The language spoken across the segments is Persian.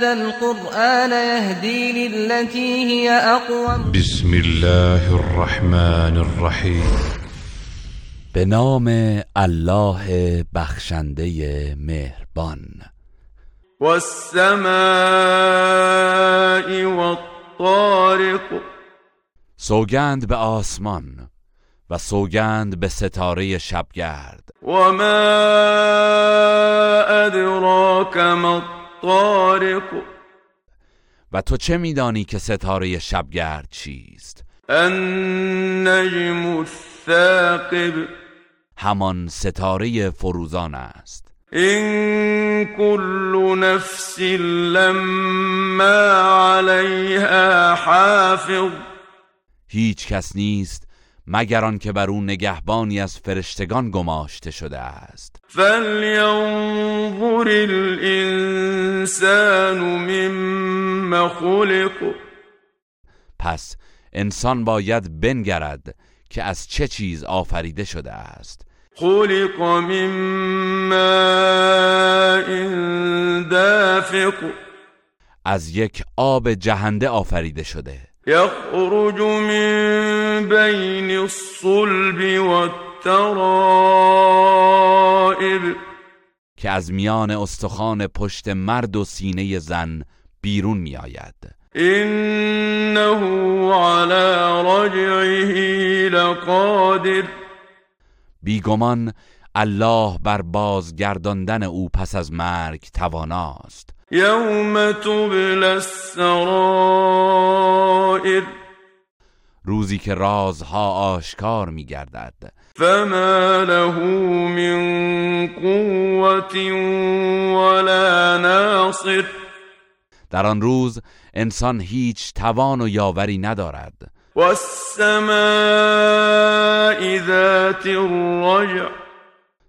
هذا القرآن يهدي للتي هي أقوم. بسم الله الرحمن الرحیم به نام الله بخشنده مهربان. والسماء والطارق. سوگند به آسمان و سوگند به ستاره شبگرد. وما أدراك ما الطارق و تو چه میدانی که ستاره شبگرد چیست؟ النجم الثاقب. همان ستاره فروزان است. إن كل نفس لما عليها حافظ. هیچ کس نیست مگر آن که بر او نگهبانی از فرشتگان گماشته شده است. فلينظر الإنسان مما خلق. پس انسان باید بنگرد که از چه چیز آفریده شده است. خلق من ماء دافق. از یک آب جهنده آفریده شده. يخرج من بين الصلب والترائب. که از میان استخوان پشت مرد و سینه زن بیرون می آید إنه على رجعه لقادر. بیگمان الله بر بازگرداندن او پس از مرگ تواناست. يوم تبلى السرائر. روزی که رازها آشکار می گردد فما له من قوة ولا ناصر. در آن روز انسان هیچ توان و یاوری ندارد. والسماء ذات الرجع.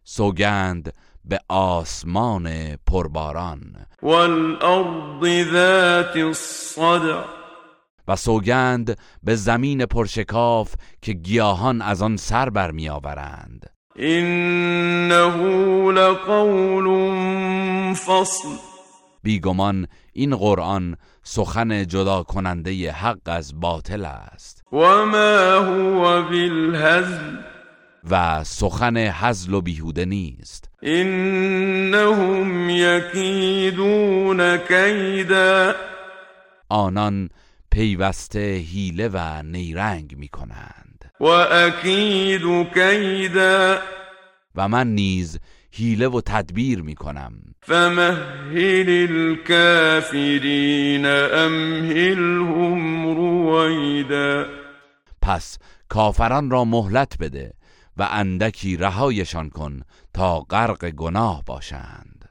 سوگند به آسمان پرباران. والأرض ذات الصدع. و سوگند به زمین پرشکاف که گیاهان از آن سر برمی آورند إنه لقول فصل. بیگمان این قرآن سخن جدا کننده حق از باطل است. وما هو بالهزل. و سخن حزل و بیهوده نیست. إنهم يكيدون كيدا آنان پیوسته هیله و نیرنگ می کنند. وأكيد كيدا و من نیز هیله و تدبیر می کنم. فمهل الكافرين أمهلهم رويدا پس کافران را مهلت بده و اندکی رهایشان کن تا غرق گناه باشند.